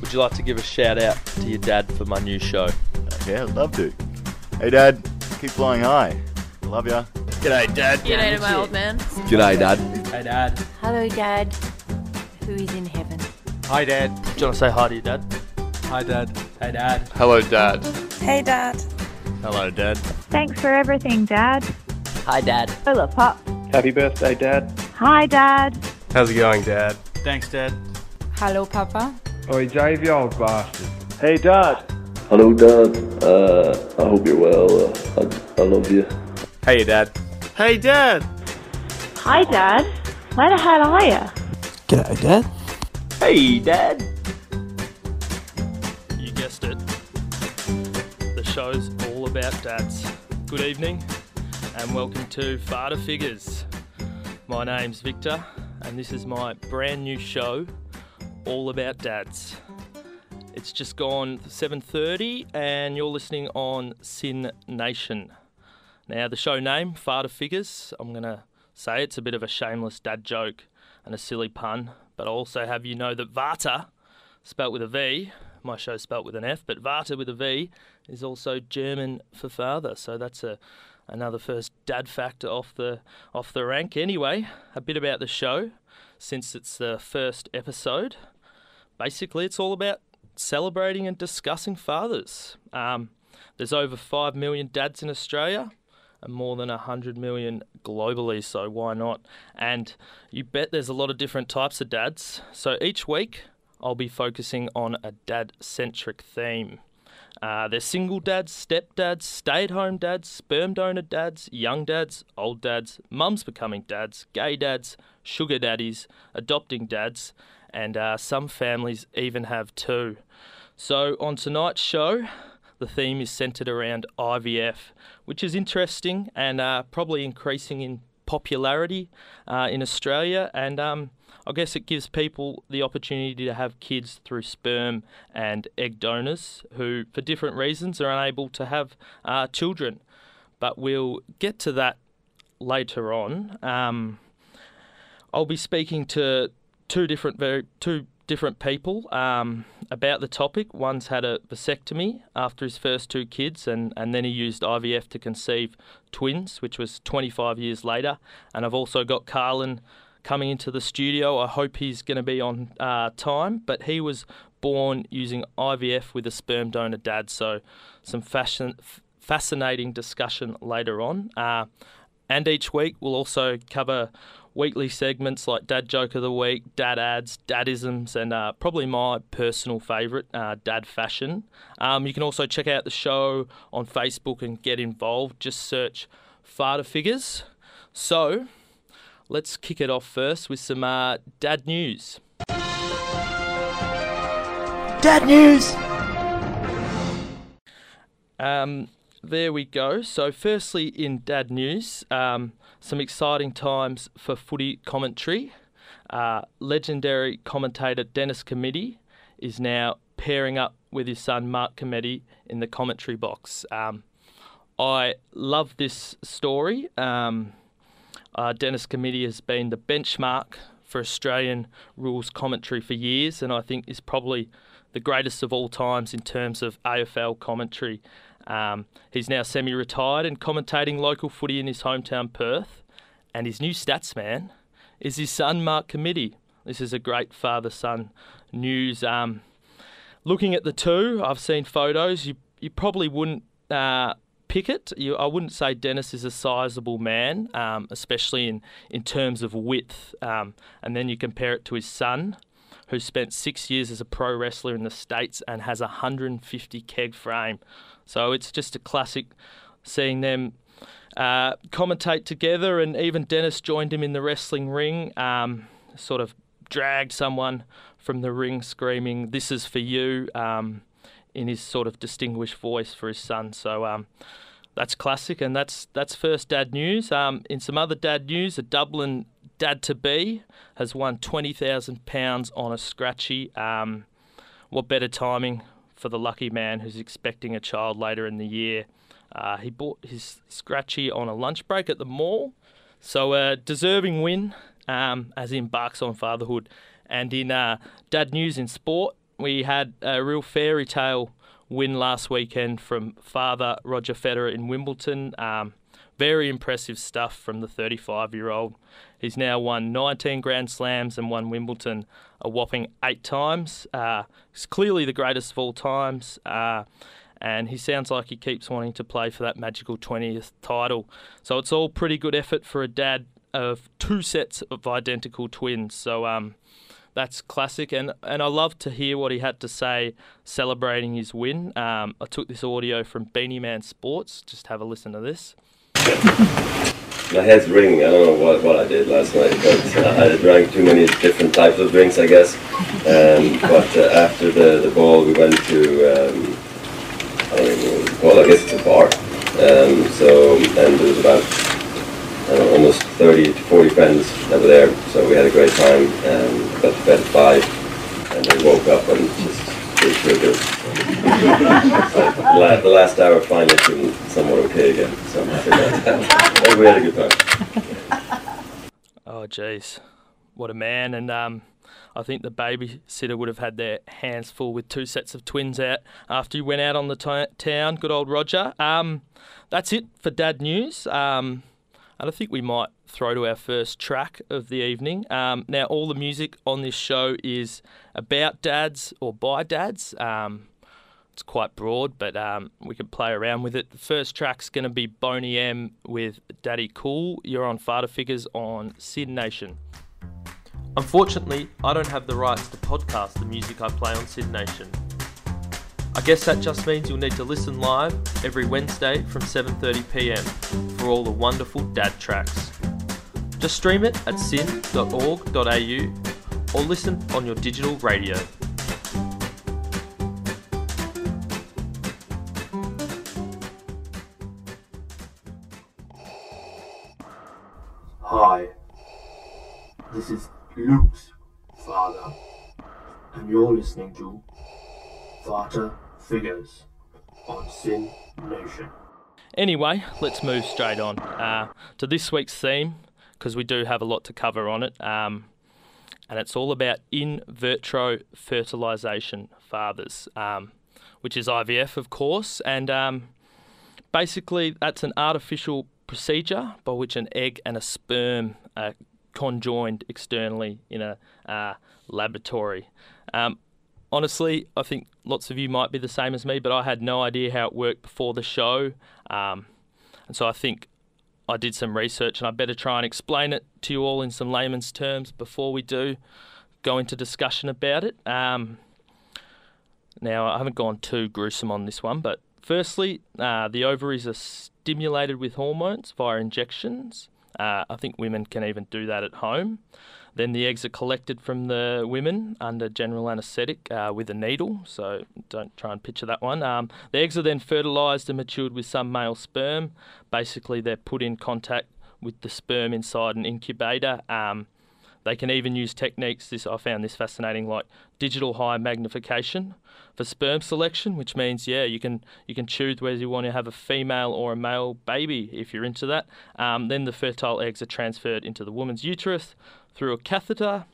would you like to give a shout out to your dad for my new show? Yeah, I'd love to. Hey, Dad, keep flying high. Love ya. G'day, Dad. G'day to my old man. G'day, Dad. Hey, Dad. Hello, Dad, who is in heaven. Hi, Dad. Do you want to say hi to your dad? Hi, Dad. Hey, Dad. Hello, Dad. Hey, Dad. Hello, Dad. Thanks for everything, Dad. Hi, Dad. Hello, Pop. Happy birthday, Dad. Hi, Dad. How's it going, Dad? Thanks, Dad. Hello, Papa. Oi, Dave, you old bastard. Hey, Dad. Hello, Dad. Uh, I hope you're well. Uh, I, I love you. Hey, Dad. Hey, Dad. Hi, Dad. Where the hell are you? Get G'day, Dad. Hey, Dad. You guessed it. The show's all about dads. Good evening, and welcome to Father Figures. My name's Victor, and this is my brand new show, all about dads. It's just gone 7:30, and you're listening on SYN Nation. Now, the show name, Father Figures, I'm gonna say it's a bit of a shameless dad joke and a silly pun, but I also have you know that Vata, spelt with a V, my show's spelt with an F, but Vata with a V is also German for father. So that's a another first dad factor off the off the rank. Anyway, a bit about the show since it's the first episode. Basically, it's all about celebrating and discussing fathers. Um, there's over five million dads in Australia and more than 100 million globally, so why not? And you bet there's a lot of different types of dads. So each week, I'll be focusing on a dad centric theme. Uh, there's single dads, stepdads, stay at home dads, sperm donor dads, young dads, old dads, mums becoming dads, gay dads, sugar daddies, adopting dads, and uh, some families even have two. So, on tonight's show, the theme is centered around IVF, which is interesting and uh, probably increasing in popularity uh, in Australia. And um, I guess it gives people the opportunity to have kids through sperm and egg donors who, for different reasons, are unable to have uh, children. But we'll get to that later on. Um, I'll be speaking to two different very two different people um, about the topic. One's had a vasectomy after his first two kids, and, and then he used IVF to conceive twins, which was 25 years later. And I've also got Carlin coming into the studio. I hope he's going to be on uh, time, but he was born using IVF with a sperm donor dad. So some fashion, fascinating discussion later on. Uh, and each week we'll also cover weekly segments like Dad Joke of the Week, Dad Ads, Dadisms, and uh, probably my personal favourite, uh, Dad Fashion. Um, you can also check out the show on Facebook and get involved. Just search Father Figures. So, let's kick it off first with some uh, dad news. Dad news! Um, there we go. So, firstly, in dad news, um, some exciting times for footy commentary. Uh, legendary commentator Dennis Cometti is now pairing up with his son Mark Cometti in the commentary box. Um, I love this story. Um, uh, Dennis Cometti has been the benchmark for Australian rules commentary for years, and I think is probably the greatest of all times in terms of AFL commentary. Um, he's now semi retired and commentating local footy in his hometown Perth. And his new stats man is his son, Mark Cometti. This is a great father son news. Um, looking at the two, I've seen photos. You, you probably wouldn't uh, pick it. You, I wouldn't say Dennis is a sizable man, um, especially in, in terms of width. Um, and then you compare it to his son, who spent six years as a pro wrestler in the States and has a 150 keg frame. So it's just a classic seeing them uh, commentate together, and even Dennis joined him in the wrestling ring, um, sort of dragged someone from the ring screaming, This is for you, um, in his sort of distinguished voice for his son. So um, that's classic, and that's, that's first dad news. Um, in some other dad news, a Dublin dad to be has won £20,000 on a scratchy. Um, what better timing for the lucky man who's expecting a child later in the year? Uh, he bought his scratchy on a lunch break at the mall, so a deserving win um, as he embarks on fatherhood. And in uh, dad news in sport, We had a real fairy tale win last weekend from father Roger Federer in Wimbledon. Um, very impressive stuff from the 35 year old. He's now won 19 Grand Slams and won Wimbledon a whopping eight times. Uh, he's clearly the greatest of all times. Uh, and he sounds like he keeps wanting to play for that magical 20th title. So it's all pretty good effort for a dad of two sets of identical twins. So um, that's classic, and and I love to hear what he had to say celebrating his win. Um, I took this audio from Beanie Man Sports. Just have a listen to this. My head's ringing. I don't know what, what I did last night, but uh, I drank too many different types of drinks, I guess. Um, but uh, after the, the ball, we went to, um, I don't even know, well, I guess it's a bar. Um, so, and there was about know, almost 30 to 40 friends that were there. So we had a great time. Um, got to bed at 5 and then woke up and just did feel. The, la- the last hour finally feeling somewhat okay again. So I'm happy about that. we had a good time. Oh, jeez, what a man! And um, I think the babysitter would have had their hands full with two sets of twins out after you went out on the town. Good old Roger. Um, that's it for Dad News. Um, and I think we might throw to our first track of the evening. Um, now, all the music on this show is about dads or by dads. Um, it's quite broad, but um, we can play around with it. The first track's going to be Boney M with Daddy Cool. You're on Father Figures on SYN Nation. Unfortunately, I don't have the rights to podcast the music I play on SYN Nation. I guess that just means you'll need to listen live every Wednesday from 7.30pm for all the wonderful dad tracks. Just stream it at syn.org.au or listen on your digital radio. Listening to Father Figures on SYN Nation. Anyway, let's move straight on uh, to this week's theme because we do have a lot to cover on it. Um, and it's all about in vitro fertilization fathers, um, which is IVF, of course. And um, basically, that's an artificial procedure by which an egg and a sperm are conjoined externally in a uh, laboratory. Um, honestly, I think lots of you might be the same as me, but I had no idea how it worked before the show. Um, and so I think I did some research, and I better try and explain it to you all in some layman's terms before we do go into discussion about it. Um, now, I haven't gone too gruesome on this one, but firstly, uh, the ovaries are stimulated with hormones via injections. Uh, I think women can even do that at home. Then the eggs are collected from the women under general anaesthetic uh, with a needle, so don't try and picture that one. Um, the eggs are then fertilised and matured with some male sperm. Basically, they're put in contact with the sperm inside an incubator. Um, they can even use techniques. This I found this fascinating, like digital high magnification for sperm selection, which means yeah, you can you can choose whether you want to have a female or a male baby if you're into that. Um, then the fertile eggs are transferred into the woman's uterus through a catheter.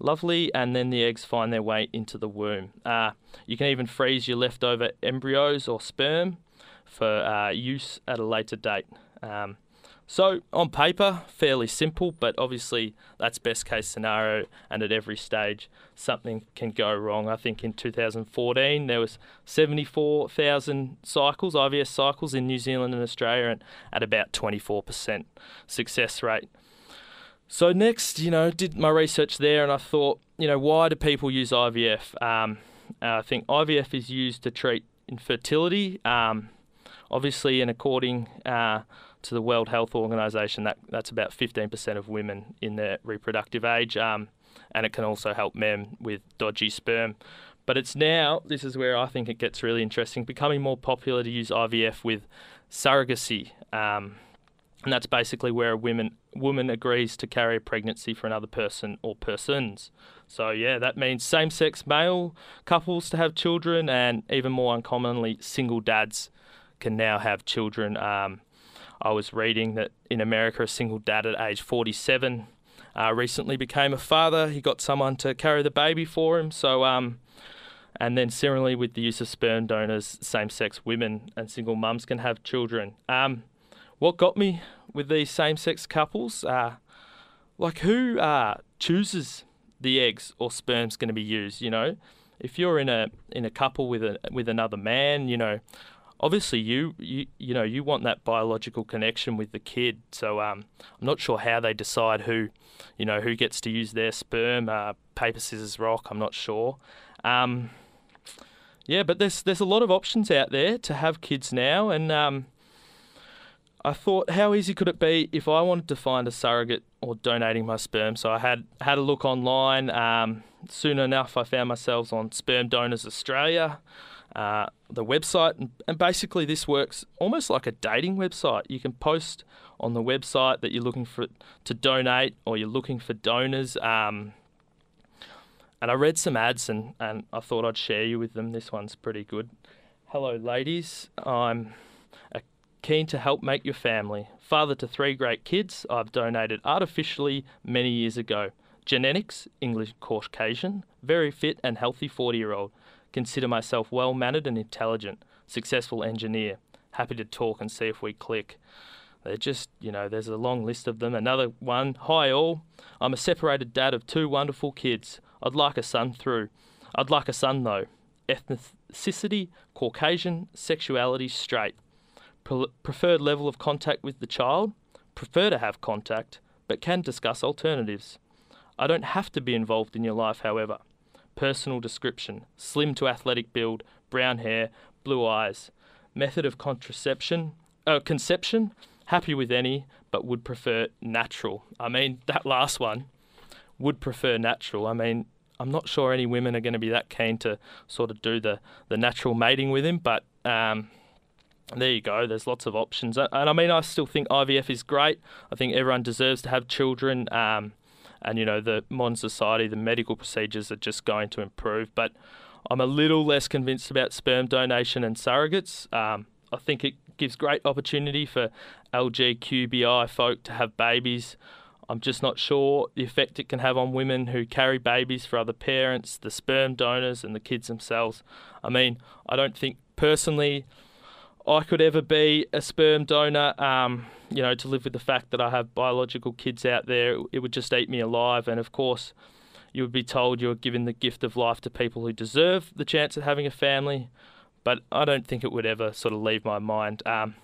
Lovely, and then the eggs find their way into the womb. Uh, you can even freeze your leftover embryos or sperm for uh, use at a later date. Um, so, on paper, fairly simple, but obviously that's best case scenario, and at every stage, something can go wrong. I think in 2014 there was 74,000 cycles, IVF cycles in New Zealand and Australia, and at about 24% success rate. So next, you know, did my research there, and I thought, you know, why do people use IVF? Um, I think IVF is used to treat infertility. Um, obviously, and according uh, to the World Health Organization, that that's about 15% of women in their reproductive age, um, and it can also help men with dodgy sperm. But it's now, this is where I think it gets really interesting, becoming more popular to use IVF with surrogacy. Um, and that's basically where a woman woman agrees to carry a pregnancy for another person or persons. So yeah, that means same-sex male couples to have children, and even more uncommonly, single dads can now have children. Um, I was reading that in America, a single dad at age 47 uh, recently became a father. He got someone to carry the baby for him. So um, And then similarly with the use of sperm donors, same-sex women and single mums can have children. Um, what got me with these same-sex couples, uh, like who uh, chooses the eggs or sperm's going to be used? You know, if you're in a in a couple with a with another man, you know, obviously you you you know you want that biological connection with the kid. So um, I'm not sure how they decide who, you know, who gets to use their sperm. Uh, paper scissors rock. I'm not sure. Um, yeah, but there's there's a lot of options out there to have kids now, and um, I thought, how easy could it be if I wanted to find a surrogate or donating my sperm? So I had had a look online. Um, soon enough, I found myself on Sperm Donors Australia, uh, the website, and, basically this works almost like a dating website. You can post on the website that you're looking for to donate or you're looking for donors. Um, and I read some ads and, and I thought I'd share you with them. This one's pretty good. Hello, ladies. I'm keen to help make your family. Father to three great kids, I've donated artificially many years ago. Genetics, English Caucasian, very fit and healthy 40 year old. Consider myself well mannered and intelligent, successful engineer. Happy to talk and see if we click. They're just, you know, there's a long list of them. Another one, hi all. I'm a separated dad of two wonderful kids. I'd like a son through. I'd like a son though. Ethnicity, Caucasian, sexuality, straight. Pre- preferred level of contact with the child, prefer to have contact, but can discuss alternatives. I don't have to be involved in your life, however. Personal description slim to athletic build, brown hair, blue eyes. Method of contraception, uh, conception, happy with any, but would prefer natural. I mean, that last one would prefer natural. I mean, I'm not sure any women are going to be that keen to sort of do the, the natural mating with him, but um, there you go. There's lots of options, and I mean, I still think IVF is great. I think everyone deserves to have children, um, and you know, the modern society, the medical procedures are just going to improve. But I'm a little less convinced about sperm donation and surrogates. Um, I think it gives great opportunity for LGBTQI folk to have babies. I'm just not sure the effect it can have on women who carry babies for other parents, the sperm donors, and the kids themselves. I mean, I don't think personally I could ever be a sperm donor. Um, you know, to live with the fact that I have biological kids out there, it would just eat me alive. And of course, you would be told you're giving the gift of life to people who deserve the chance of having a family. But I don't think it would ever sort of leave my mind. Um,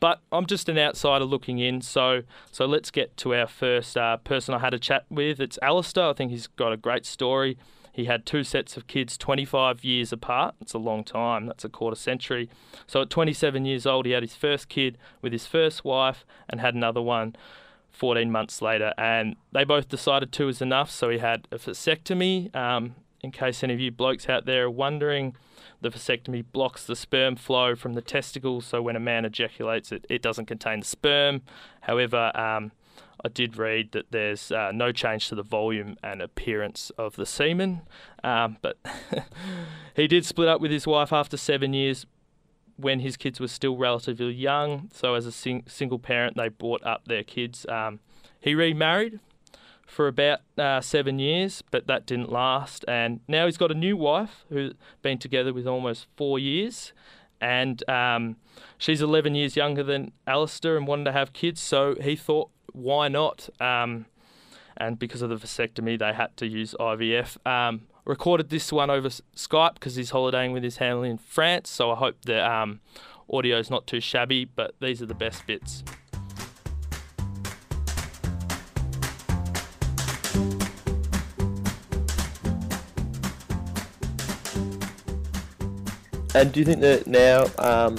but I'm just an outsider looking in. So so let's get to our first uh, person I had a chat with. It's Alistair. I think he's got a great story. He had two sets of kids 25 years apart. It's a long time, that's a quarter century. So at 27 years old, he had his first kid with his first wife and had another one 14 months later. And they both decided two is enough, so he had a vasectomy. Um, in case any of you blokes out there are wondering, the vasectomy blocks the sperm flow from the testicles, so when a man ejaculates, it, it doesn't contain the sperm. However, um, I did read that there's uh, no change to the volume and appearance of the semen, um, but he did split up with his wife after seven years when his kids were still relatively young. So, as a sing- single parent, they brought up their kids. Um, he remarried for about uh, seven years, but that didn't last. And now he's got a new wife who's been together with almost four years. And um, she's 11 years younger than Alistair and wanted to have kids. So he thought, why not? Um, and because of the vasectomy, they had to use IVF. Um, recorded this one over Skype because he's holidaying with his family in France. So I hope the um, audio is not too shabby, but these are the best bits. And do you think that now, um,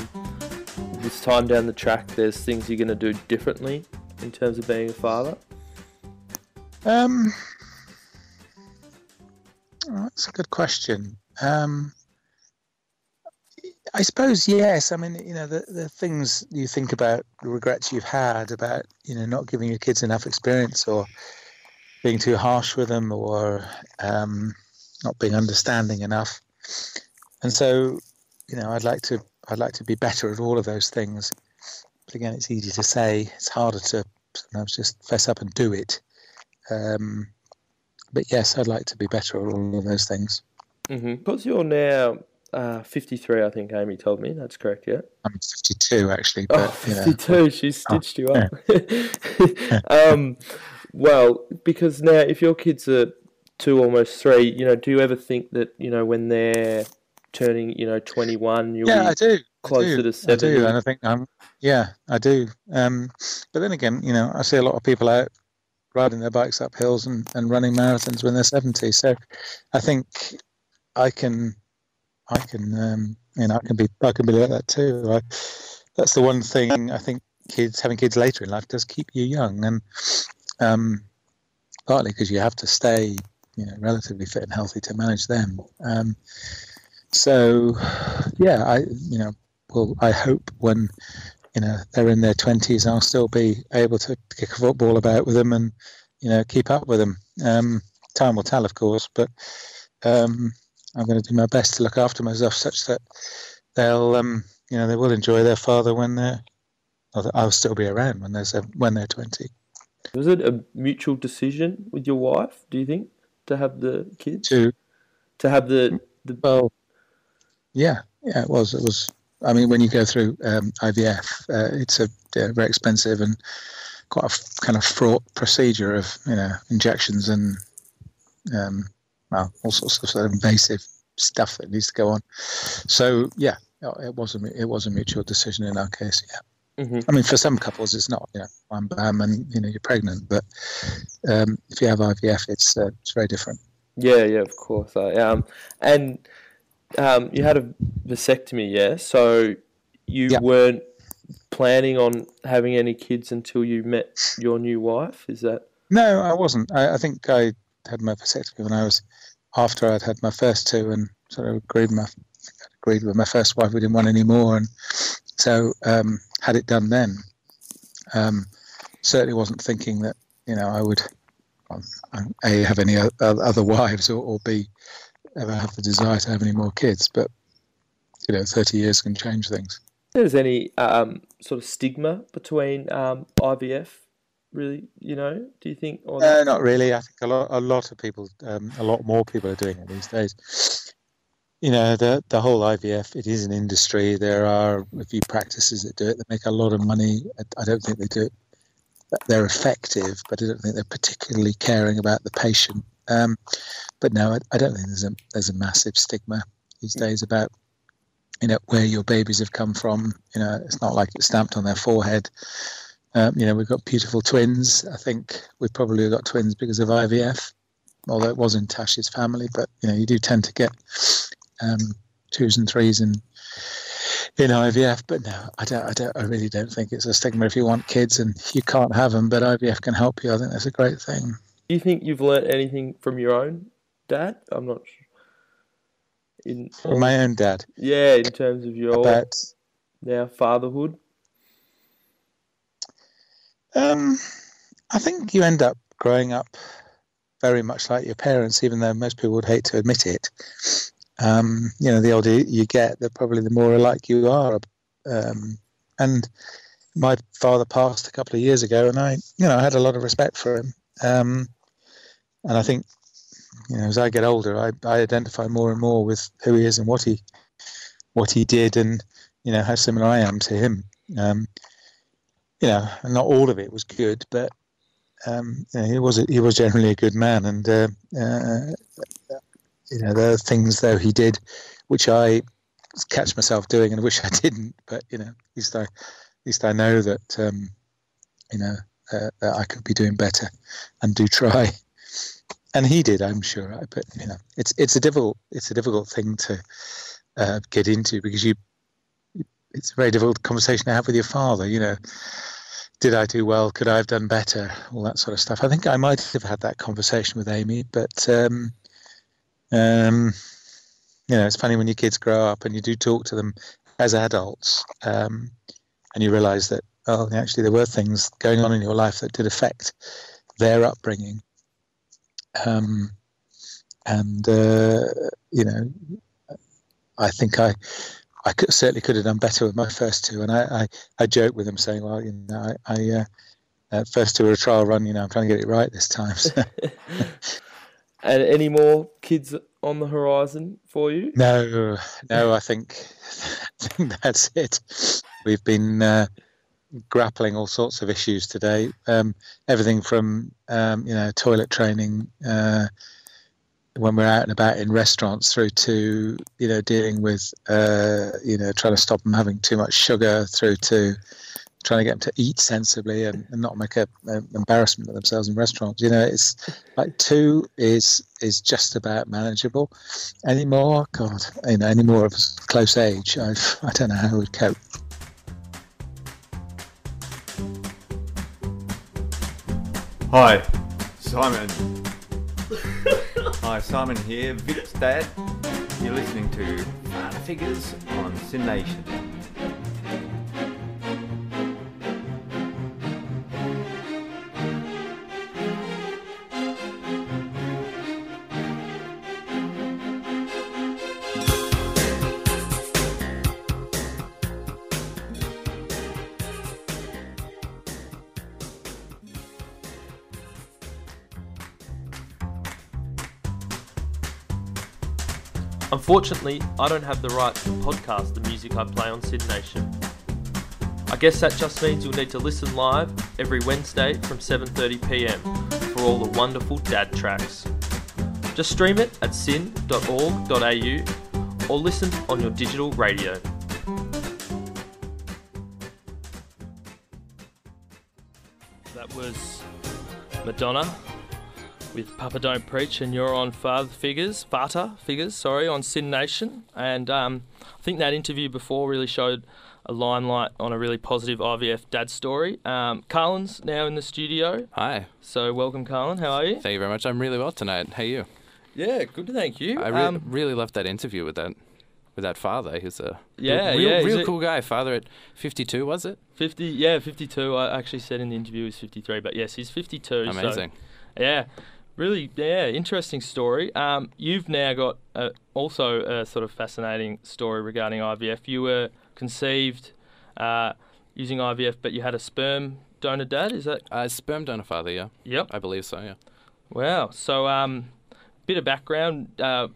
this time down the track, there's things you're going to do differently in terms of being a father? Um, that's a good question. Um, I suppose yes. I mean, you know, the the things you think about, the regrets you've had about, you know, not giving your kids enough experience or being too harsh with them or um, not being understanding enough. And so, you know, I'd like to I'd like to be better at all of those things. But again, it's easy to say. It's harder to sometimes just fess up and do it. Um, but yes, I'd like to be better at all of those things. Mm-hmm. Because you're now uh, 53, I think Amy told me. That's correct, yeah? I'm 52 actually. Oh, But, you know, She stitched you up. um, well, because now if your kids are two, almost three, you know, do you ever think that, you know, when they're turning, you know, 21, you'll yeah, be I do. Closer do. to I do, and I think um, yeah, I do. Um, but then again, you know, I see a lot of people out riding their bikes up hills and, and running marathons when they're seventy. So I think I can, I can, um, you know, I can be, I can be like that too. I, that's the one thing I think kids having kids later in life does keep you young, and um, partly because you have to stay, you know, relatively fit and healthy to manage them. Um, so, yeah, I, you know, well, I hope when you know they're in their twenties, I'll still be able to kick a football about with them and you know keep up with them. Um, time will tell, of course, but um, I'm going to do my best to look after myself such that they'll, um, you know, they will enjoy their father when they're. I'll still be around when they're when they're twenty. Was it a mutual decision with your wife, do you think, to have the kids? To To have the, the well, yeah, yeah, it was. It was. I mean, when you go through um, IVF, uh, it's a yeah, very expensive and quite a f- kind of fraught procedure of you know injections and um, well, all sorts of sort of invasive stuff that needs to go on. So yeah, it was a it was a mutual decision in our case. Yeah. Mhm. I mean, for some couples, it's not. You know, bam, bam, and you know, you're pregnant. But um, if you have IVF, it's uh, it's very different. Yeah, yeah, of course. I, um, and um, you had a vasectomy, yeah. So you Yeah. weren't planning on having any kids until you met your new wife. Is that? No, I wasn't. I, I think I had my vasectomy when I was after I'd had my first two, and sort of agreed with my agreed with my first wife. We didn't want any more, and so um, had it done then. Um, certainly wasn't thinking that you know I would um, a have any other wives or, or b ever have the desire to have any more kids. But you know, thirty years can change things. There's any um, sort of stigma between um, IVF, really? You know, do you think? Or No, not really. I think a lot, a lot of people, um, a lot more people are doing it these days. You know, the the whole IVF, it is an industry. There are a few practices that do it that make a lot of money. I, I don't think they do it. They're effective, but I don't think they're particularly caring about the patient. Um, but no, I, I don't think there's a there's a massive stigma these days about you know where your babies have come from. You know, it's not like it's stamped on their forehead. Um, you know, we've got beautiful twins. I think we've probably got twins because of IVF, although it was in Tash's family. But you know, you do tend to get um, twos and threes in in IVF. But no, I don't. I don't. I really don't think it's a stigma. If you want kids and you can't have them, but IVF can help you, I think that's a great thing. Do you think you've learnt anything from your own dad? I'm not sure. In From my own dad yeah, in terms of your about now fatherhood. Um, I think you end up growing up very much like your parents, even though most people would hate to admit it. Um, you know, the older you get, the probably the more alike you are. Um, and my father passed a couple of years ago, and I, you know, I had a lot of respect for him. Um, and I think, you know, as I get older, I, I identify more and more with who he is and what he, what he did, and you know how similar I am to him. Um, you know, not all of it was good, but um, you know, he was a, he was generally a good man, and uh, uh, you know there are things though he did which I catch myself doing and wish I didn't, but you know, at least I at least I know that um, you know uh, that I could be doing better and do try. And he did, I'm sure. But you know, it's it's a difficult it's a difficult thing to uh, get into because you it's a very difficult conversation to have with your father. You know, did I do well? Could I have done better? All that sort of stuff. I think I might have had that conversation with Amy, but um, um, you know, it's funny when your kids grow up and you do talk to them as adults, um, and you realise that oh, actually there were things going on in your life that did affect their upbringing. Um, and uh, you know, I think I I could, certainly could have done better with my first two. And I, I, I joke with them saying, well, you know, I, I uh, uh, first two were a trial run. You know, I'm trying to get it right this time. So, And any more kids on the horizon for you? No, no, I think, I think that's it. We've been uh, grappling all sorts of issues today. Um, everything from um, you know toilet training uh, when we're out and about in restaurants, through to you know dealing with uh, you know trying to stop them having too much sugar, through to trying to get them to eat sensibly and, and not make a, an embarrassment of themselves in restaurants. You know, it's like two is is just about manageable. Any more, God, you know, any more of close age, I've, I don't know how we'd cope. Hi, Simon. Hi, Simon here, Vic's dad. You're listening to Figures on SYN Nation. Unfortunately, I don't have the right to podcast the music I play on SYN Nation. I guess that just means you'll need to listen live every Wednesday from 7.30pm for all the wonderful dad tracks. Just stream it at syn.org.au or listen on your digital radio. That was Madonna with Papa Don't Preach, and you're on Father Figures, Fata Figures, sorry, on SYN Nation. And um, I think that interview before really showed a limelight on a really positive IVF dad story. Um, Carlin's now in the studio. Hi. So welcome, Carlin. How are you? Thank you very much. I'm really well tonight. How are you? Yeah, good. To thank you. I re- Um, really loved that interview with that with that father. He's a Yeah, real, yeah, real cool guy. Father at 52, was it? 50, yeah, 52. I actually said in the interview he's 53, but yes, he's 52. so- Amazing. yeah, really, yeah, interesting story. Um, you've now got uh, also a sort of fascinating story regarding IVF. You were conceived uh, using IVF, but you had a sperm donor dad. Is that? Uh, sperm donor father, yeah. Yep. I believe so, yeah. Wow. So, um, bit of background. Uh,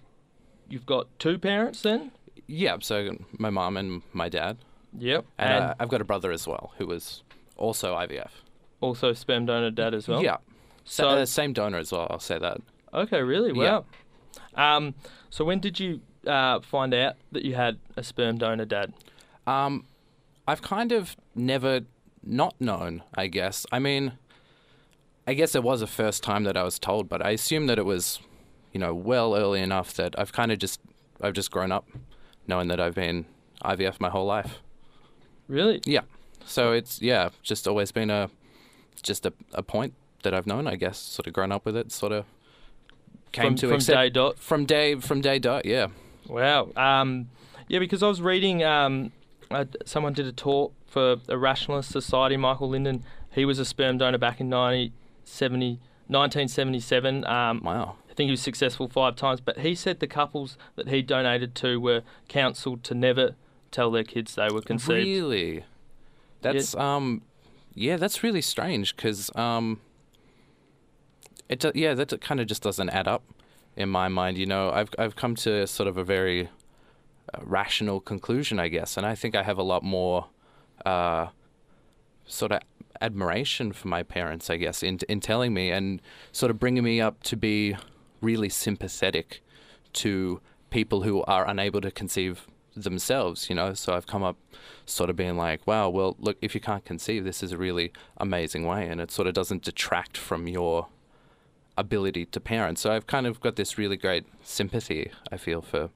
you've got two parents then. Yeah, so my mom and my dad. Yep. And, And- uh, I've got a brother as well who was also IVF. Also sperm donor dad as well. Yeah. So- uh, same donor as well, I'll say that. Okay, really? Yeah. Um, so when did you uh, find out that you had a sperm donor dad? Um, I've kind of never not known, I guess. I mean, I guess it was a first time that I was told, but I assume that it was, you know, well early enough that I've kind of just, I've just grown up knowing that I've been IVF my whole life. Really? Yeah. So it's, yeah, just always been a, just a, a point that I've known, I guess, sort of grown up with it, sort of came From- to from accept. day dot? From day, from day dot, yeah. Wow. Um, yeah, because I was reading, um, uh, someone did a talk for a Rationalist Society, Michael Linden. He was a sperm donor back in 1970, 1977. Um, wow. I think he was successful five times, but he said the couples that he donated to were counselled to never tell their kids they were conceived. Really? That's um, yeah, that's really strange because um, it yeah, that kind of just doesn't add up in my mind. You know, I've I've come to sort of a very uh, rational conclusion, I guess, and I think I have a lot more uh, sort of admiration for my parents, I guess, in in telling me and sort of bringing me up to be really sympathetic to people who are unable to conceive themselves, you know. So I've come up sort of being like, wow, well, look, if you can't conceive, this is a really amazing way, and it sort of doesn't detract from your ability to parent. So I've kind of got this really great sympathy, I feel, for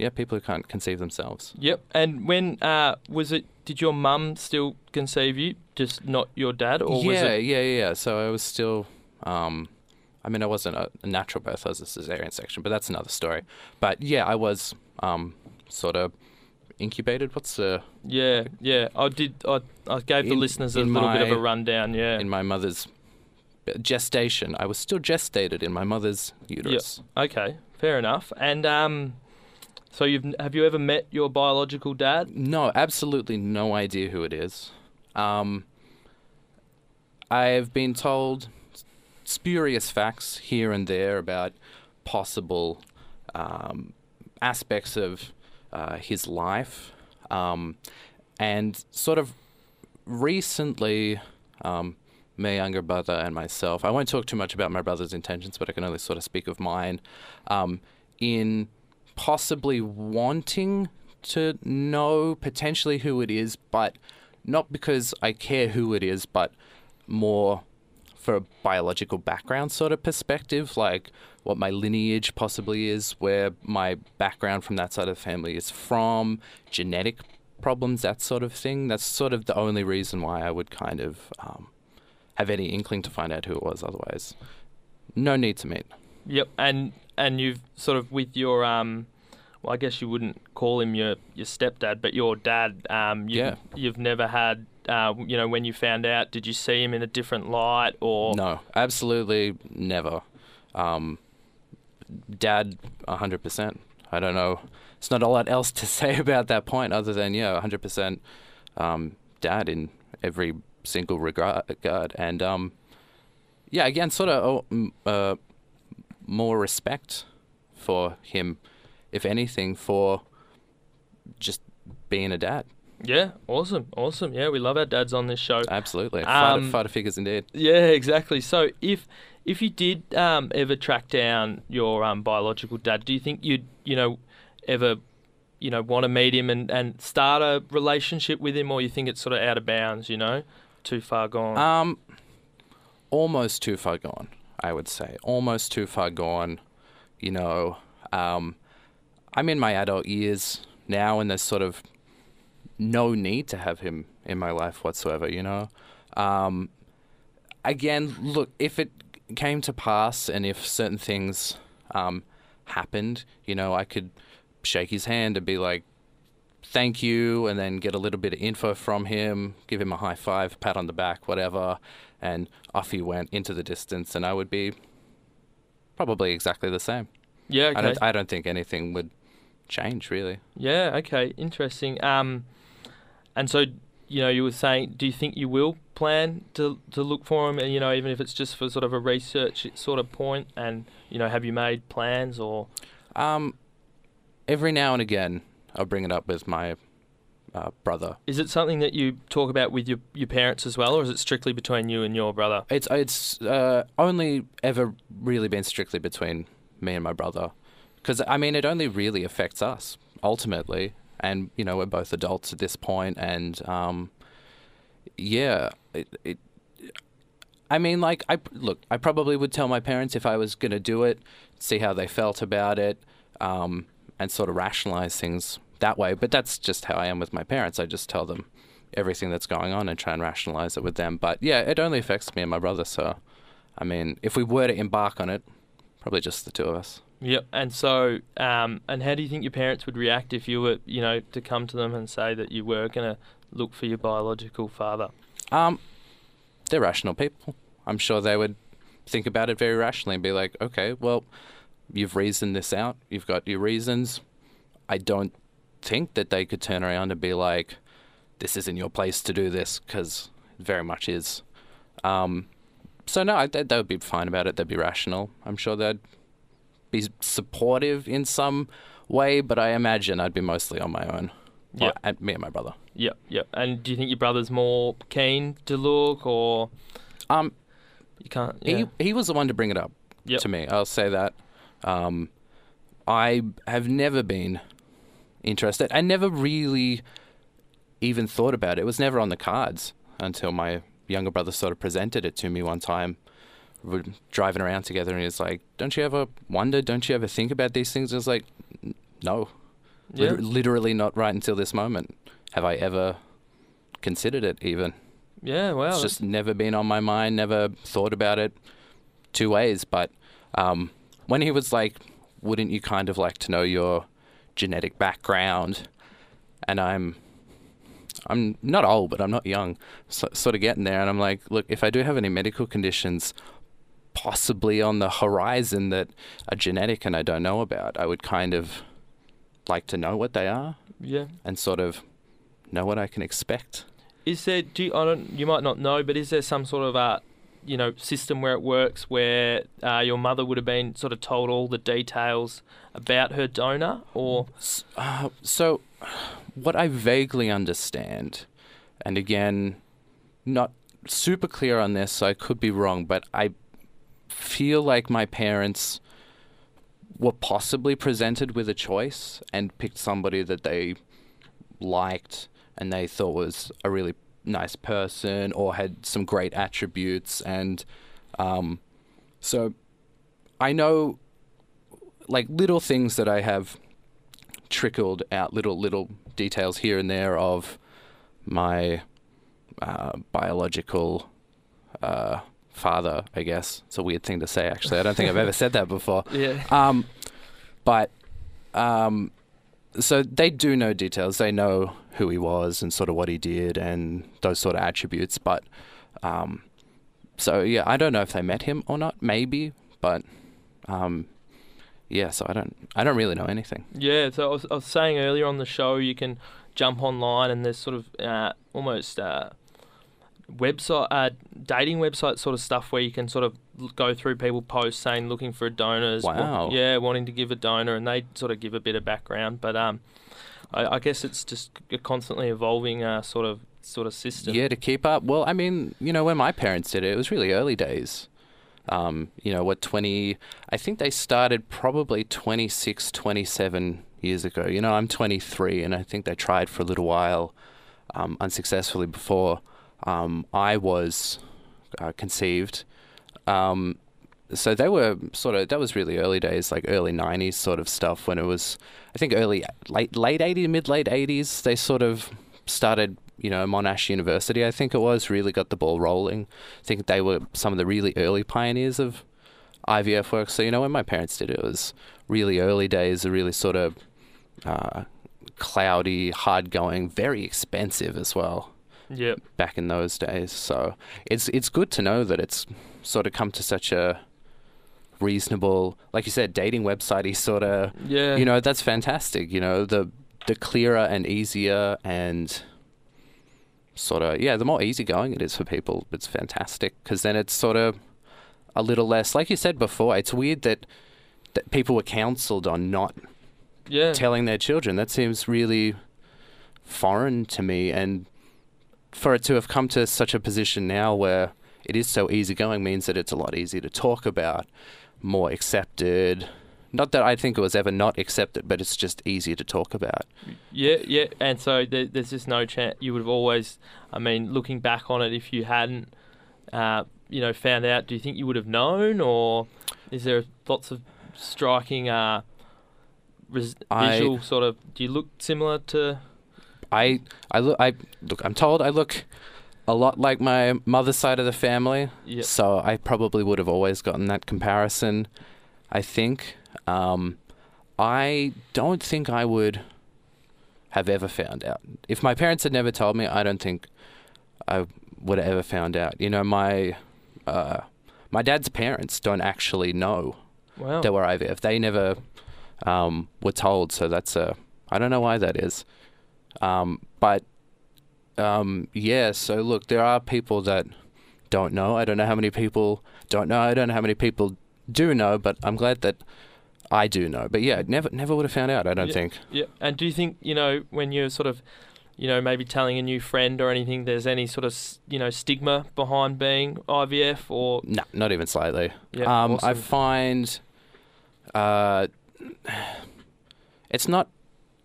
yeah, people who can't conceive themselves. Yep. And when uh, was it? Did your mum still conceive you, just not your dad, or was it? yeah, yeah. So I was still, um, I mean, I wasn't a, natural birth; I was a cesarean section, but that's another story. But yeah, I was um, sort of incubated. What's the Yeah, yeah. I did. I, I gave the listeners a in little bit of a rundown. Yeah. in my mother's gestation? I was still gestated in my mother's uterus. Yeah. Okay. Fair enough. And um, so you've have you ever met your biological dad? No, absolutely no idea who it is. Um, I've been told spurious facts here and there about possible um, aspects of uh, his life, um, and sort of recently, um, my younger brother and myself. I won't talk too much about my brother's intentions, but I can only sort of speak of mine. Um, in possibly wanting to know potentially who it is, but not because I care who it is, but more for a biological background sort of perspective, like what my lineage possibly is, where my background from that side of the family is from, genetic problems, that sort of thing. That's sort of the only reason why I would kind of um, have any inkling to find out who it was. Otherwise, no need to meet. Yep, and and you've sort of with your um, well, I guess you wouldn't call him your your stepdad, but your dad. Um, you've, Yeah. You've never had. Uh, you know, when you found out, did you see him in a different light, or No, absolutely never. Um, dad, hundred percent. I don't know. It's not a lot else to say about that point, other than yeah, hundred percent. Um, dad in every single regard, and um, yeah, again, sort of oh, uh, more respect for him, if anything, for just being a dad. Yeah, awesome, awesome. Yeah, we love our dads on this show. Absolutely, Um, fighter, fighter figures indeed. Yeah, exactly. So if if you did um, ever track down your um, biological dad, do you think you'd you know ever you know want to meet him and, and start a relationship with him, or you think it's sort of out of bounds? You know, too far gone. Um, almost too far gone, I would say. Almost too far gone. You know, um, I'm in my adult years now, and there's sort of no need to have him in my life whatsoever. You know, um, again, look, if it came to pass, and if certain things um, happened, you know, I could shake his hand and be like, thank you, and then get a little bit of info from him, give him a high five, pat on the back, whatever, and off he went into the distance, and I would be probably exactly the same. Yeah, I okay. don't, I don't think anything would change really. Yeah. Okay. Interesting. Um, and so you know, you were saying, do you think you will plan to to look for him? And you know, even if it's just for sort of a research sort of point, and you know, have you made plans or? Um, every now and again, I'll bring it up with my uh, brother. Is it something that you talk about with your, your parents as well, or is it strictly between you and your brother? It's it's uh, only ever really been strictly between me and my brother, because I mean it only really affects us ultimately, and you know we're both adults at this point, and um, yeah, it, it. I mean, like I look, I probably would tell my parents if I was gonna do it, see how they felt about it, um, and sort of rationalize things that way. But that's just how I am with my parents. I just tell them everything that's going on and try and rationalize it with them. But yeah, it only affects me and my brother. So, I mean, if we were to embark on it, probably just the two of us. Yep. And so, um, and how do you think your parents would react if you were, you know, to come to them and say that you were going to look for your biological father? Um, they're rational people. I'm sure they would think about it very rationally and be like, okay, well, you've reasoned this out. You've got your reasons. I don't think that they could turn around and be like, this isn't your place to do this, because it very much is. Um, so, no, I, they, they would be fine about it. They'd be rational. I'm sure they'd be supportive in some way, but I imagine I'd be mostly on my own. Well, and me and my brother. Yeah, yeah. And do you think your brother's more keen to look, or Um, you can't? Yeah. He he was the one to bring it up Yep. to me. I'll say that. Um, I have never been interested. I never really even thought about it. It was never on the cards until my younger brother sort of presented it to me one time. We were driving around together, and he was like, "Don't you ever wonder? Don't you ever think about these things?" I was like, "No, Yeah. Liter- literally not right until this moment. Have I ever considered it even?" Yeah. Wow. It's just never been on my mind, never thought about it two ways. But um, when he was like, wouldn't you kind of like to know your genetic background? And I'm, I'm not old, but I'm not young, so, sort of getting there. And I'm like, look, if I do have any medical conditions possibly on the horizon that are genetic and I don't know about, I would kind of like to know what they are yeah. and sort of know what I can expect. Is there? Do you, I don't? You might not know, but is there some sort of uh, you know system where it works, where uh, your mother would have been sort of told all the details about her donor, or? Uh, so, what I vaguely understand, and again, not super clear on this, so I could be wrong, but I feel like my parents were possibly presented with a choice and picked somebody that they liked and they thought was a really nice person or had some great attributes and um, so I know like little things that I have trickled out little little details here and there of my uh, biological uh, father. I guess it's a weird thing to say. Actually, I don't think I've ever said that before. Yeah. Um, but um, so they do know details. They know who he was and sort of what he did and those sort of attributes. But um, so yeah, I don't know if they met him or not. Maybe, but um, yeah. So I don't. I don't really know anything. Yeah, so I was, I was saying earlier on the show, you can jump online and there's sort of uh, almost uh, website, uh, dating website sort of stuff where you can sort of go through people posts saying looking for donors. Wow. yeah, wanting to give a donor, and they sort of give a bit of background. But um, I, I guess it's just a constantly evolving uh, sort of sort of system. Yeah, to keep up. Well, I mean, you know, when my parents did it, it was really early days. Um, you know, what, 20, I think they started probably 26, 27 years ago. You know, I'm 23, and I think they tried for a little while um, unsuccessfully before um, I was uh, conceived. Um, so they were sort of that was really early days, like early '90s sort of stuff. When it was, I think early late late '80s, mid late '80s, they sort of started. You know, Monash University, I think it was, really got the ball rolling. I think they were some of the really early pioneers of IVF work. So you know, when my parents did it, it was really early days, a really sort of uh, cloudy, hard going, very expensive as well Yep. back in those days. So it's it's good to know that it's sort of come to such a reasonable, like you said, dating website. He sort of, Yeah. you know, that's fantastic. You know, the the clearer and easier and sort of yeah, the more easygoing it is for people, it's fantastic because then it's sort of a little less, like you said before. It's weird that that people were counselled on not Yeah. telling their children. That seems really foreign to me. And for it to have come to such a position now where it is so easygoing means that it's a lot easier to talk about, more accepted. Not that I think it was ever not accepted, but it's just easier to talk about. Yeah, yeah, and so there, there's just no chance you would have always. I mean, looking back on it, if you hadn't, uh, you know, found out, do you think you would have known, or is there lots of striking uh, res- I- visual sort of? Do you look similar to? I I look I look I'm told I look a lot like my mother's side of the family. Yep. So I probably would have always gotten that comparison. I think. Um, I don't think I would have ever found out. If my parents had never told me, I don't think I would have ever found out. You know, my uh, my dad's parents don't actually know Wow. that were IVF. They never um, were told, so that's a I don't know why that is. Um, but um, yeah, so look, there are people that don't know. I don't know how many people don't know. I don't know how many people do know, but I'm glad that I do know. But yeah, never never would have found out. I don't Yeah, think. Yeah, and do you think you know when you're sort of, you know, maybe telling a new friend or anything, there's any sort of s- you know stigma behind being IVF or? No, not even slightly. Yeah, um, I find uh, it's not.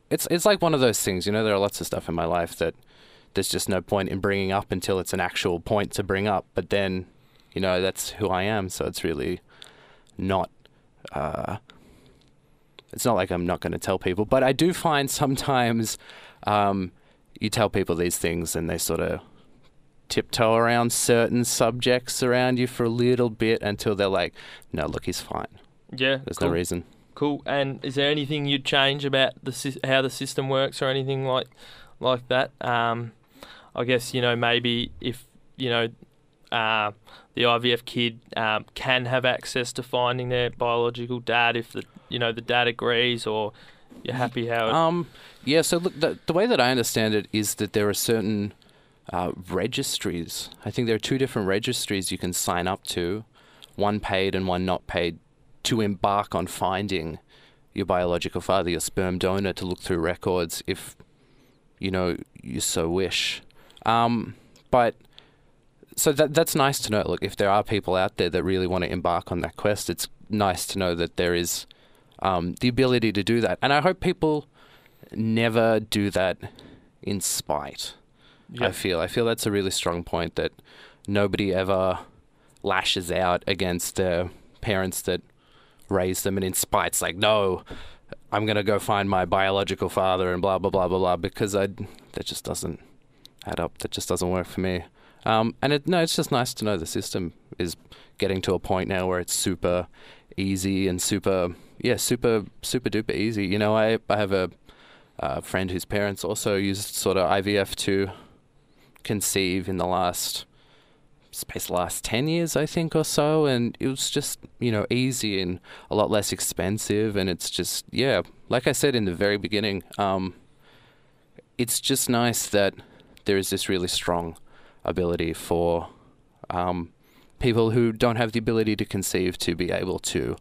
It's it's like one of those things. You know, there are lots of stuff in my life that there's just no point in bringing up until it's an actual point to bring up. But then, you know, that's who I am. So it's really not. Uh, it's not like I'm not going to tell people, but I do find sometimes um, you tell people these things and they sort of tiptoe around certain subjects around you for a little bit until they're like, no, look, he's fine. Yeah, There's cool. no reason. Cool. And is there anything you'd change about the how the system works or anything like like that? Um, I guess you know maybe if you know uh, the IVF kid um, can have access to finding their biological dad if the you know the dad agrees or you're happy how it, Um, yeah, so look, the, the way that I understand it is that there are certain uh, registries. I think there are two different registries you can sign up to, one paid and one not paid, to embark on finding your biological father, your sperm donor, to look through records if you know you so wish. Um, but so that that's nice to know. Look, if there are people out there that really want to embark on that quest, it's nice to know that there is um, the ability to do that. And I hope people never do that in spite. I feel I feel that's a really strong point that nobody ever lashes out against their parents that raised them and in spite's like no I'm gonna go find my biological father and blah blah blah blah blah because I that just doesn't add up. That just doesn't work for me. Um, and it, no it's just nice to know the system is getting to a point now where it's super easy and super yeah super super duper easy. You know I I have a, a friend whose parents also used sort of IVF to conceive in the last space the last 10 years i think or so and it was just you know easy and a lot less expensive and it's just yeah like i said in the very beginning um, it's just nice that there is this really strong ability for um, people who don't have the ability to conceive to be able to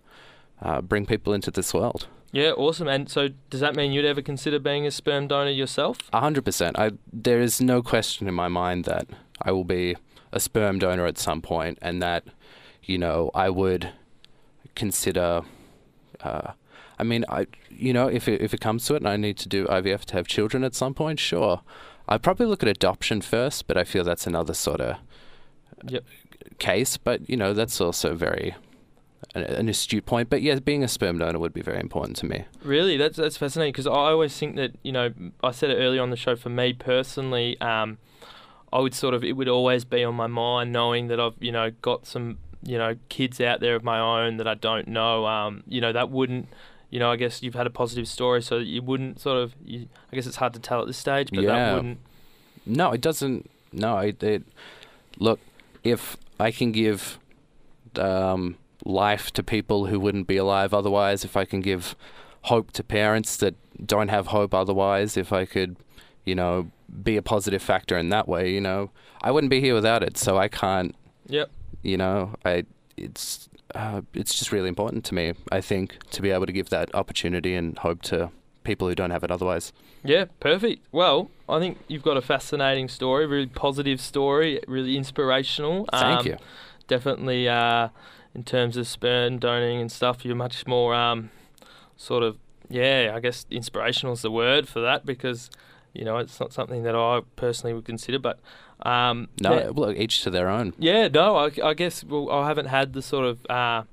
uh, bring people into this world Yeah, awesome. And so, does that mean you'd ever consider being a sperm donor yourself? A hundred percent. I there is no question in my mind that I will be a sperm donor at some point, and that you know I would consider. Uh, I mean, I you know if it, if it comes to it, and I need to do IVF to have children at some point, sure. I'd probably look at adoption first, but I feel that's another sort of Yep. case. But you know, that's also very an, an astute point. But yeah, being a sperm donor would be very important to me. Really, that's that's fascinating because I always think that you know I said it earlier on the show. For me personally, um, I would sort of it would always be on my mind knowing that I've you know got some you know kids out there of my own that I don't know. Um, you know that wouldn't. You know, I guess you've had a positive story, so you wouldn't sort of. You, I guess it's hard to tell at this stage, but that wouldn't. No, it doesn't. No, it, it look if I can give um, life to people who wouldn't be alive otherwise, if I can give hope to parents that don't have hope otherwise, if I could, you know, be a positive factor in that way, you know, I wouldn't be here without it. So I can't. Yep. You know, I it's uh, it's just really important to me. I think to be able to give that opportunity and hope to people who don't have it otherwise. Yeah, perfect. Well, I think you've got a fascinating story, really positive story, really inspirational. Thank you. Definitely, uh, in terms of sperm donating and stuff, you're much more um, sort of, yeah, I guess inspirational is the word for that because, you know, it's not something that I personally would consider, but. Um, No, yeah, look, each to their own. yeah, no, I, I guess well, I haven't had the sort of, uh,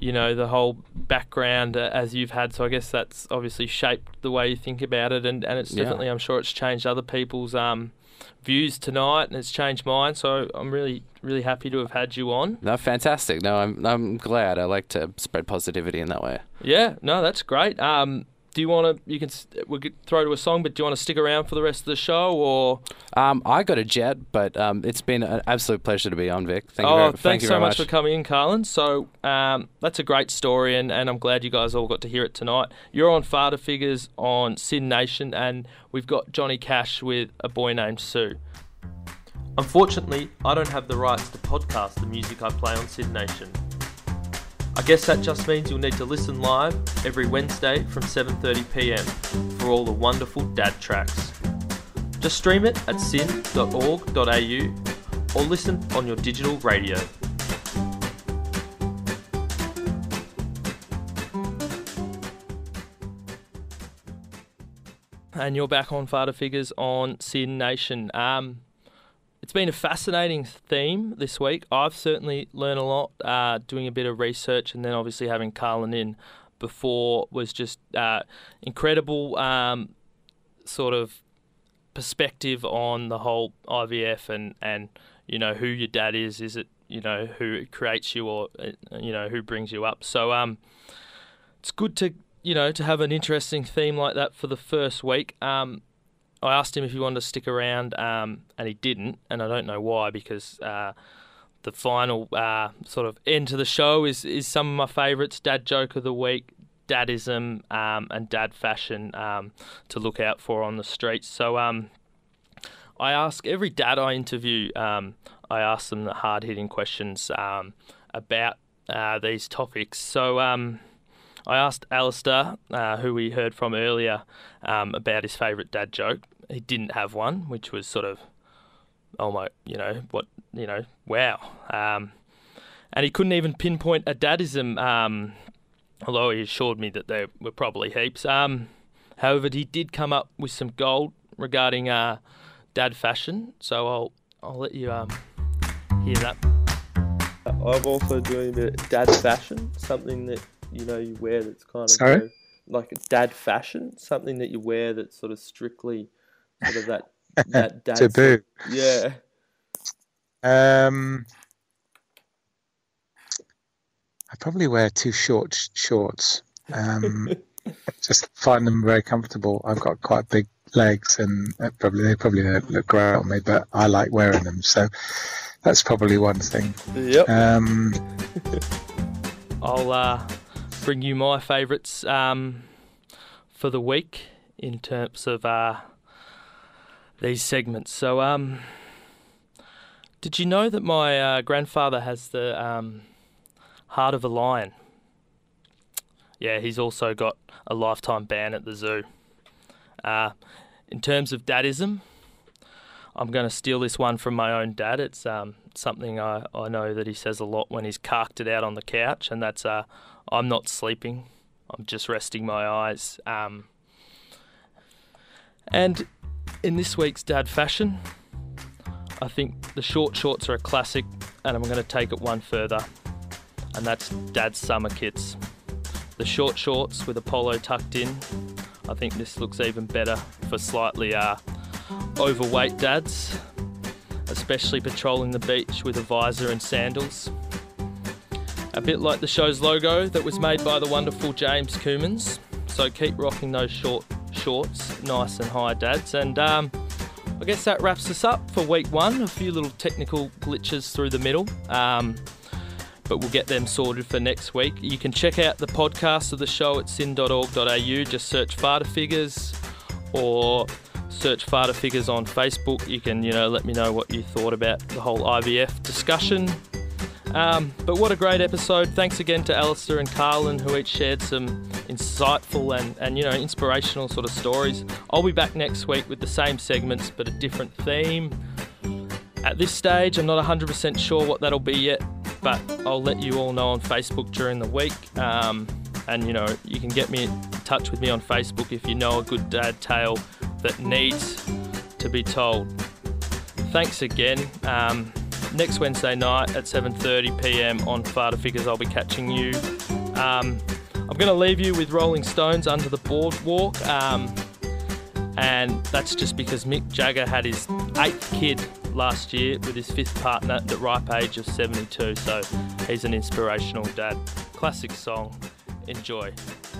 you know, the whole background uh, as you've had. So I guess that's obviously shaped the way you think about it, and, and it's Yeah. definitely, I'm sure, it's changed other people's um, views tonight, and it's changed mine. So I'm really, really happy to have had you on. No, fantastic. No, I'm I'm glad. I like to spread positivity in that way. Yeah, no, that's great. Um, do you want to? You can we could throw to a song, but do you want to stick around for the rest of the show, or? Um, I got a jet, but um, it's been an absolute pleasure to be on, Vic. Thank you oh, very, thanks thank you so very much for coming in, Carlin. So um, that's a great story, and, and I'm glad you guys all got to hear it tonight. You're on Father Figures on SYN Nation, and we've got Johnny Cash with a boy named Sue. Unfortunately, I don't have the rights to podcast the music I play on SYN Nation. I guess that just means you'll need to listen live every Wednesday from 7:30 p.m. for all the wonderful dad tracks. Just stream it at syn.org.au or listen on your digital radio. And you're back on Father Figures on SYN Nation. Um, it's been a fascinating theme this week. I've certainly learned a lot uh, doing a bit of research, and then obviously having Carlin in before was just uh, incredible. Um, sort of perspective on the whole IVF and and you know who your dad is. Is it you know who creates you or uh, you know who brings you up? So um, it's good to you know to have an interesting theme like that for the first week. Um, I asked him if he wanted to stick around, um, and he didn't, and I don't know why because. Uh, the final uh, sort of end to the show is, is some of my favourites. Dad joke of the week, dadism, um, and dad fashion um, to look out for on the streets. So um, I ask every dad I interview, um, I ask them the hard hitting questions um, about uh, these topics. So I asked Alistair, uh, who we heard from earlier, um, about his favourite dad joke. He didn't have one, which was sort of, oh my, you know, what, you know, wow. Um, and he couldn't even pinpoint a dadism, um, although he assured me that there were probably heaps. Um, however, he did come up with some gold regarding uh, dad fashion, so I'll I'll let you um, hear that. I'm also doing a bit of dad fashion, something that you know you wear that's kind of Sorry? like a dad fashion, something that you wear that's sort of strictly sort of that that dad Taboo. Yeah. Um, I probably wear two short sh- shorts. Um, just find them very comfortable. I've got quite big legs, and uh, probably they probably don't look great on me, but I like wearing them. So that's probably one thing. Yep. Um, I'll uh, bring you my favourites um, for the week in terms of uh, these segments. So, um, did you know that my uh, grandfather has the um, heart of a lion? Yeah, he's also got a lifetime ban at the zoo. Uh, in terms of dadism, I'm going to steal this one from my own dad. It's um, something I, I know that he says a lot when he's carked it out on the couch, and that's uh, I'm not sleeping, I'm just resting my eyes. Um, and in this week's dad fashion, I think the short shorts are a classic, and I'm going to take it one further, and that's dad's summer kits. The short shorts with a polo tucked in. I think this looks even better for slightly uh, overweight dads, especially patrolling the beach with a visor and sandals. A bit like the show's logo that was made by the wonderful James Coomans. So keep rocking those short shorts, nice and high, dads. And um, I guess that wraps us up for week one. A few little technical glitches through the middle. Um, but we'll get them sorted for next week. You can check out the podcast of the show at syn.org.au. Just search Father Figures or search Father Figures on Facebook. You can, you know, let me know what you thought about the whole IVF discussion. Um, but what a great episode. Thanks again to Alistair and Carlin, who each shared some insightful and, and, you know, inspirational sort of stories. I'll be back next week with the same segments, but a different theme. At this stage, I'm not 100% sure what that'll be yet, but I'll let you all know on Facebook during the week. Um, and you know, you can get me in touch with me on Facebook if you know a good dad tale that needs to be told. Thanks again. Um, next Wednesday night at 7:30 p.m. on Father Figures, I'll be catching you. Um, I'm going to leave you with Rolling Stones under the boardwalk. Um, and that's just because Mick Jagger had his eighth kid last year with his fifth partner at the ripe age of 72. So he's an inspirational dad. Classic song. Enjoy.